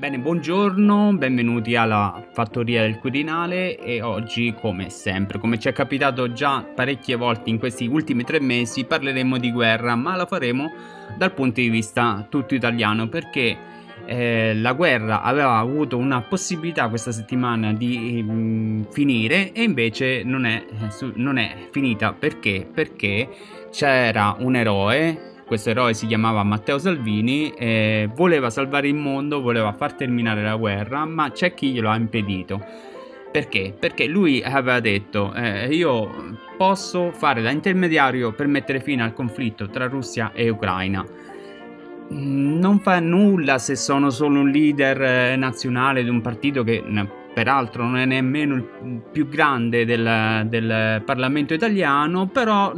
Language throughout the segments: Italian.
Bene, buongiorno, benvenuti alla Fattoria del Quirinale e oggi, come sempre, come ci è capitato già parecchie volte in questi ultimi tre mesi, parleremo di guerra, ma la faremo dal punto di vista tutto italiano perché eh, la guerra aveva avuto una possibilità questa settimana di mm, finire e invece non è, eh, non è finita perché? Perché c'era un eroe questo eroe si chiamava Matteo Salvini, eh, voleva salvare il mondo, voleva far terminare la guerra, ma c'è chi glielo ha impedito. Perché? Perché lui aveva detto eh, io posso fare da intermediario per mettere fine al conflitto tra Russia e Ucraina. Non fa nulla se sono solo un leader eh, nazionale di un partito che peraltro non è nemmeno il più grande del, del Parlamento italiano, però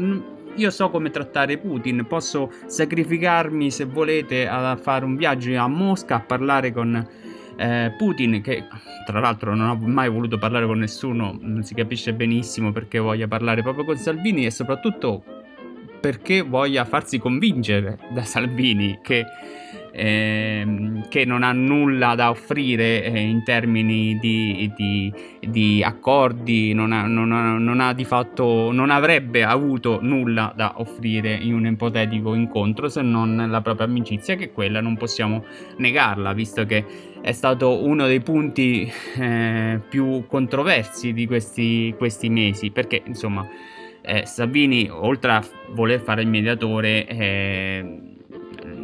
io so come trattare Putin, posso sacrificarmi se volete a fare un viaggio a Mosca a parlare con eh, Putin, che tra l'altro non ha mai voluto parlare con nessuno, non si capisce benissimo perché voglia parlare proprio con Salvini e soprattutto perché voglia farsi convincere da Salvini che ehm, che non ha nulla da offrire eh, in termini di, di, di accordi, non, ha, non, ha, non, ha, fatto, non avrebbe avuto nulla da offrire in un ipotetico incontro se non la propria amicizia, che quella non possiamo negarla, visto che è stato uno dei punti eh, più controversi di questi, questi mesi, perché insomma eh, Salvini, oltre a voler fare il mediatore, eh,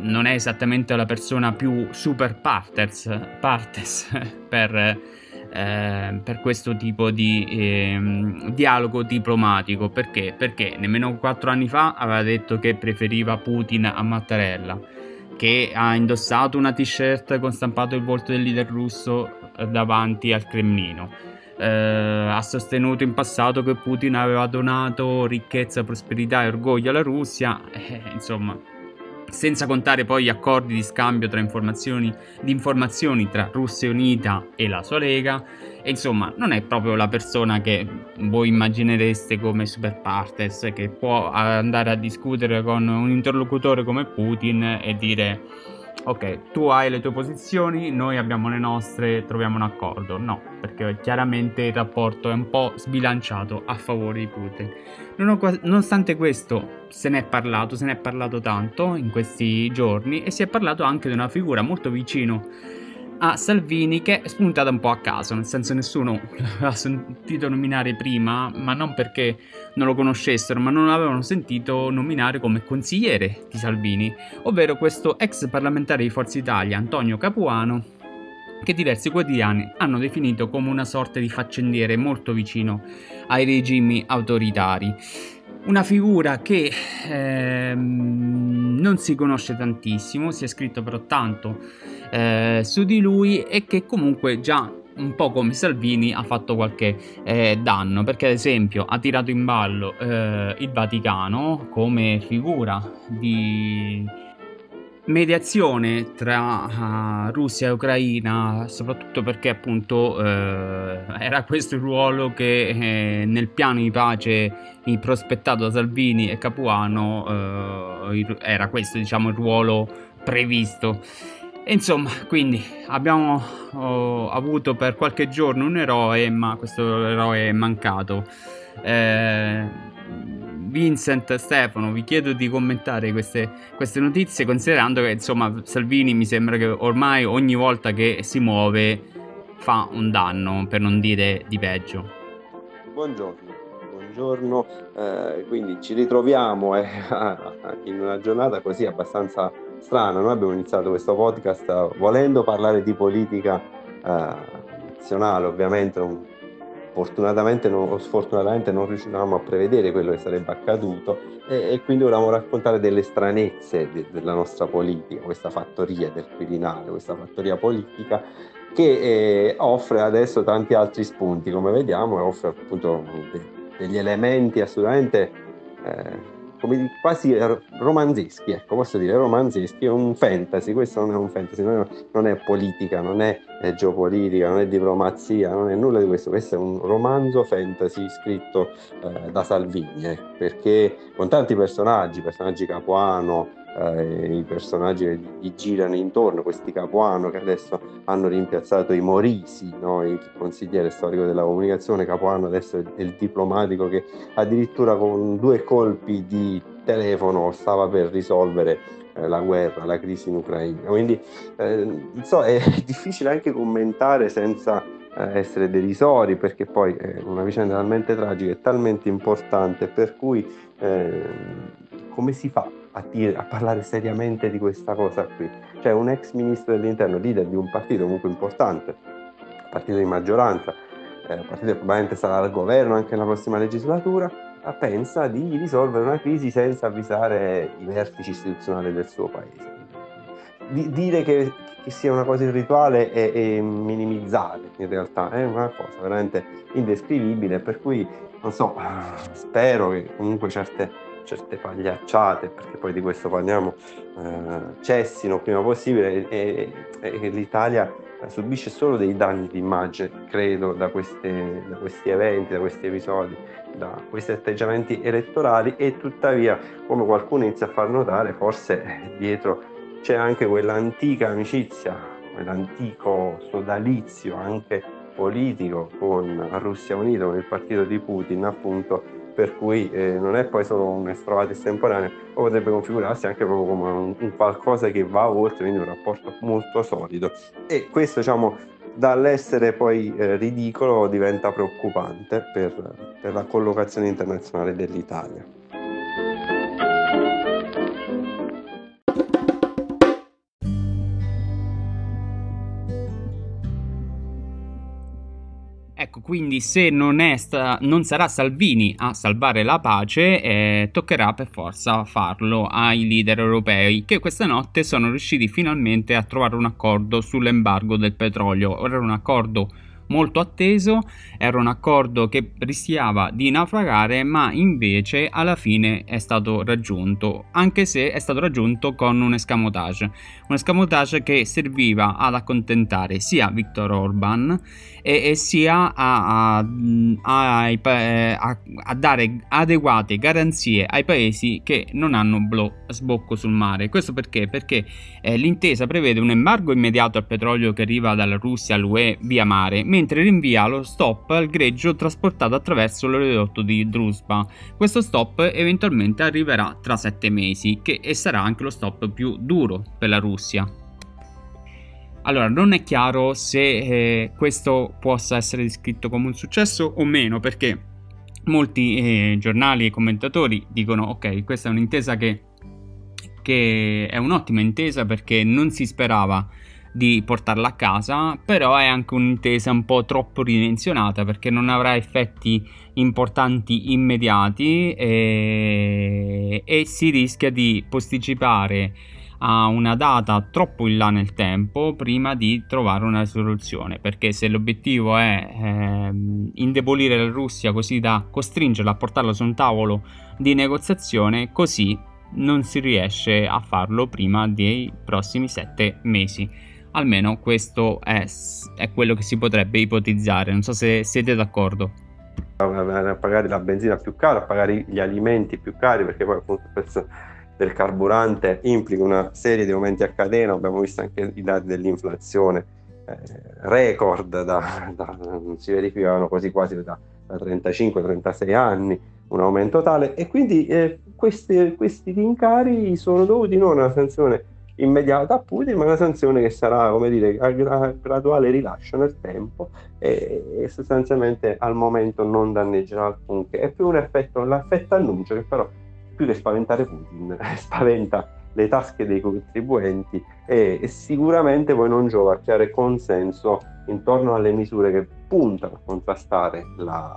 non è esattamente la persona più super partes, partes per, eh, per, questo tipo di eh, dialogo diplomatico. Perché? Perché nemmeno quattro anni fa aveva detto che preferiva Putin a Mattarella, che ha indossato una t-shirt con stampato il volto del leader russo eh, davanti al Cremlino. Eh, ha sostenuto in passato che Putin aveva donato ricchezza, prosperità e orgoglio alla Russia, eh, insomma, senza contare poi gli accordi di scambio informazioni, di informazioni tra Russia Unita e la sua lega. E insomma, non è proprio la persona che voi immaginereste come super partes, che può andare a discutere con un interlocutore come Putin e dire ok, tu hai le tue posizioni, noi abbiamo le nostre, troviamo un accordo. No, perché chiaramente il rapporto è un po' sbilanciato a favore di Putin. Nonostante questo, se ne è parlato, se ne è parlato tanto in questi giorni e si è parlato anche di una figura molto vicino a Salvini che è spuntata un po' a caso, nel senso nessuno l'aveva sentito nominare prima, ma non perché non lo conoscessero, ma non l'avevano sentito nominare come consigliere di Salvini, ovvero questo ex parlamentare di Forza Italia, Antonio Capuano, che diversi quotidiani hanno definito come una sorta di faccendiere molto vicino ai regimi autoritari. Una figura che ehm, non si conosce tantissimo, si è scritto però tanto eh, su di lui e che comunque già un po' come Salvini ha fatto qualche eh, danno. Perché ad esempio ha tirato in ballo eh, il Vaticano come figura di mediazione tra uh, Russia e Ucraina soprattutto perché appunto eh, era questo il ruolo che eh, nel piano di pace prospettato da Salvini e Capuano eh, era questo diciamo il ruolo previsto insomma, quindi abbiamo oh, avuto per qualche giorno un eroe, ma questo eroe è mancato. Eh, Vincent, Stefano, vi chiedo di commentare queste, queste, notizie, considerando che insomma Salvini mi sembra che ormai ogni volta che si muove fa un danno, per non dire di peggio. Buongiorno, buongiorno. Eh, quindi ci ritroviamo eh, in una giornata così abbastanza strano, noi abbiamo iniziato questo podcast volendo parlare di politica eh, nazionale, ovviamente non, fortunatamente o sfortunatamente non riuscivamo a prevedere quello che sarebbe accaduto e, e quindi volevamo raccontare delle stranezze de, della nostra politica, questa fattoria del Quirinale, questa fattoria politica che eh, offre adesso tanti altri spunti, come vediamo, e offre appunto de, degli elementi assolutamente eh, come quasi romanzeschi, ecco, posso dire romanzeschi, è un fantasy, questo non è un fantasy, non è, non è politica, non è, è, geopolitica, non è diplomazia, non è nulla di questo, questo è un romanzo fantasy scritto eh, da Salvini, eh, perché con tanti personaggi, personaggi Capuano, eh, i personaggi che gli girano intorno, questi Capuano che adesso hanno rimpiazzato i Morisi, no? il consigliere storico della comunicazione, Capuano adesso è il diplomatico che addirittura con due colpi di telefono stava per risolvere eh, la guerra, la crisi in Ucraina. Quindi eh, so, è difficile anche commentare senza eh, essere derisori perché poi è una vicenda talmente tragica e talmente importante per cui eh, come si fa a, dire, a, parlare seriamente di questa cosa qui? Cioè un ex ministro dell'interno, leader di un partito comunque importante, partito di maggioranza, eh, partito che probabilmente sarà al governo anche nella prossima legislatura, pensa di risolvere una crisi senza avvisare i vertici istituzionali del suo paese. Di, dire che, che, sia una cosa irrituale e, e minimizzare in realtà è una cosa veramente indescrivibile, per cui non so, spero che comunque certe, certe pagliacciate, perché poi di questo parliamo, eh, cessino prima possibile e, e, e l'Italia subisce solo dei danni di immagine, credo, da, queste, da, questi eventi, da questi episodi, da questi atteggiamenti elettorali e tuttavia, come qualcuno inizia a far notare, forse dietro c'è anche quell'antica amicizia, quell'antico sodalizio anche politico con Russia Unita, con il partito di Putin, appunto, per cui eh, non è poi solo un estrovato estemporaneo, ma potrebbe configurarsi anche proprio come un, un, qualcosa che va oltre, quindi un rapporto molto solido. E questo, diciamo, dall'essere poi eh, ridicolo diventa preoccupante per, per la collocazione internazionale dell'Italia. Quindi se non, sta, non, sarà Salvini a salvare la pace, eh, toccherà per forza farlo ai leader europei, che questa notte sono riusciti finalmente a trovare un accordo sull'embargo del petrolio. Ora un accordo molto atteso, era un accordo che rischiava di naufragare, ma invece alla fine è stato raggiunto, anche se è stato raggiunto con un escamotage, un escamotage che serviva ad accontentare sia Viktor Orban e, e sia a, a, a, a, dare adeguate garanzie ai paesi che non hanno blo- sbocco sul mare. Questo perché? Perché eh, l'intesa prevede un embargo immediato al petrolio che arriva dalla Russia all'UE via mare, mentre rinvia lo stop al greggio trasportato attraverso l'oleodotto di Druzhba. Questo stop eventualmente arriverà tra sette mesi, che sarà anche lo stop più duro per la Russia. Allora, non è chiaro se eh, questo possa essere descritto come un successo o meno, perché molti eh, giornali e commentatori dicono ok, questa è un'intesa che, che, è un'ottima intesa perché non si sperava di portarla a casa, però è anche un'intesa un po' troppo ridimensionata perché non avrà effetti importanti immediati e, e si rischia di posticipare a una data troppo in là nel tempo prima di trovare una soluzione perché se l'obiettivo è ehm, indebolire la Russia così da costringerla a portarla su un tavolo di negoziazione così non si riesce a farlo prima dei prossimi sette mesi almeno questo è, è quello che si potrebbe ipotizzare non so se siete d'accordo. A pagare la benzina più cara, a pagare gli alimenti più cari perché poi appunto il prezzo del carburante implica una serie di aumenti a catena, abbiamo visto anche i dati dell'inflazione eh, record, da, da, si verificavano così quasi da, da 35-36 anni, un aumento tale. E quindi eh, questi, questi rincari sono dovuti non a una sanzione immediata a Putin, ma una sanzione che sarà, come dire, a, graduale rilascio nel tempo e, sostanzialmente al momento non danneggerà alcunché. È più un effetto, l'effetto annuncio che però più che spaventare Putin, spaventa le tasche dei contribuenti e, e, sicuramente poi non giova a creare consenso intorno alle misure che puntano a contrastare la,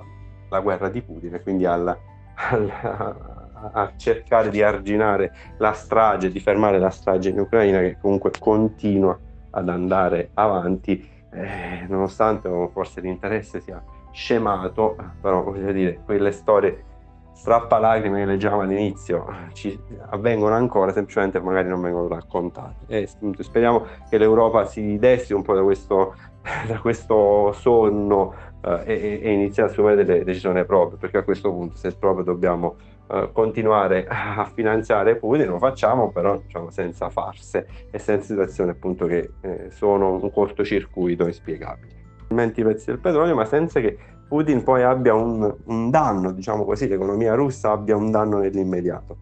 la guerra di Putin e quindi alla, alla, a cercare di arginare la strage, di fermare la strage in Ucraina che comunque continua ad andare avanti, eh, nonostante forse l'interesse sia scemato, però voglio dire, quelle storie strappalacrime che leggiamo all'inizio ci avvengono ancora, semplicemente magari non vengono raccontate. E speriamo che l'Europa si desti un po' da questo, da questo sonno eh, e, e inizi a assumere delle decisioni proprie, perché a questo punto se proprio dobbiamo eh, continuare a finanziare Putin, lo facciamo però diciamo, senza farse e senza situazioni appunto che eh, sono un cortocircuito inspiegabile. I prezzi del petrolio, ma senza che Putin poi abbia un, un danno, diciamo così, l'economia russa abbia un danno nell'immediato.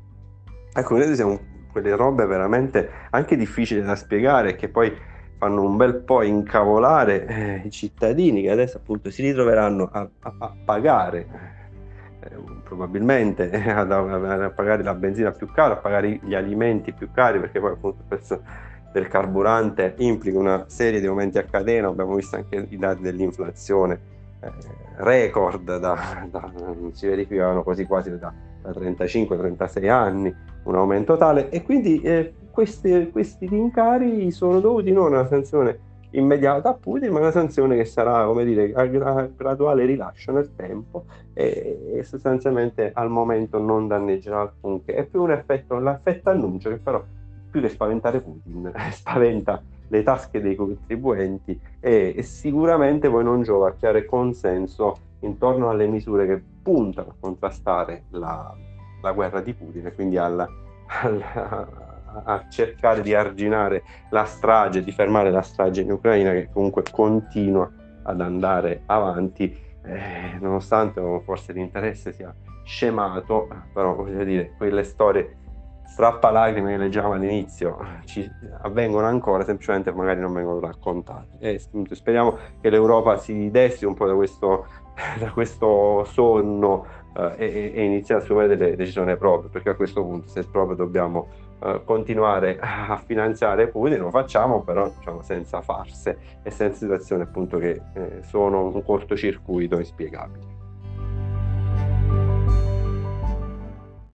Ecco, vedete, siamo quelle robe veramente anche difficili da spiegare che poi fanno un bel po' incavolare eh, i cittadini che adesso appunto si ritroveranno a, a, a pagare probabilmente ad, a pagare la benzina più cara, a pagare gli alimenti più cari, perché poi appunto il prezzo del carburante implica una serie di aumenti a catena, abbiamo visto anche i dati dell'inflazione eh, record, da, da, si verificavano quasi quasi da, da 35-36 anni, un aumento tale. E quindi eh, questi, questi rincari sono dovuti non a una sanzione immediata a Putin, ma una sanzione che sarà, come dire, a graduale rilascio nel tempo e, e sostanzialmente al momento non danneggerà alcunché. È più un effetto, l'effetto annuncio che però più che spaventare Putin, spaventa le tasche dei contribuenti e, e sicuramente poi non giova a creare consenso intorno alle misure che puntano a contrastare la, la guerra di Putin e quindi alla, alla a cercare di arginare la strage, di fermare la strage in Ucraina che comunque continua ad andare avanti, eh, nonostante forse l'interesse sia scemato, però voglio dire, quelle storie strappalacrime che leggiamo all'inizio ci avvengono ancora, semplicemente magari non vengono raccontate. E speriamo che l'Europa si desti un po' da questo, da questo sonno eh, e, e inizi a assumere delle decisioni proprie, perché a questo punto se proprio dobbiamo eh, continuare a finanziare Putin, lo facciamo però diciamo, senza farse e senza situazioni appunto che eh, sono un cortocircuito inspiegabile.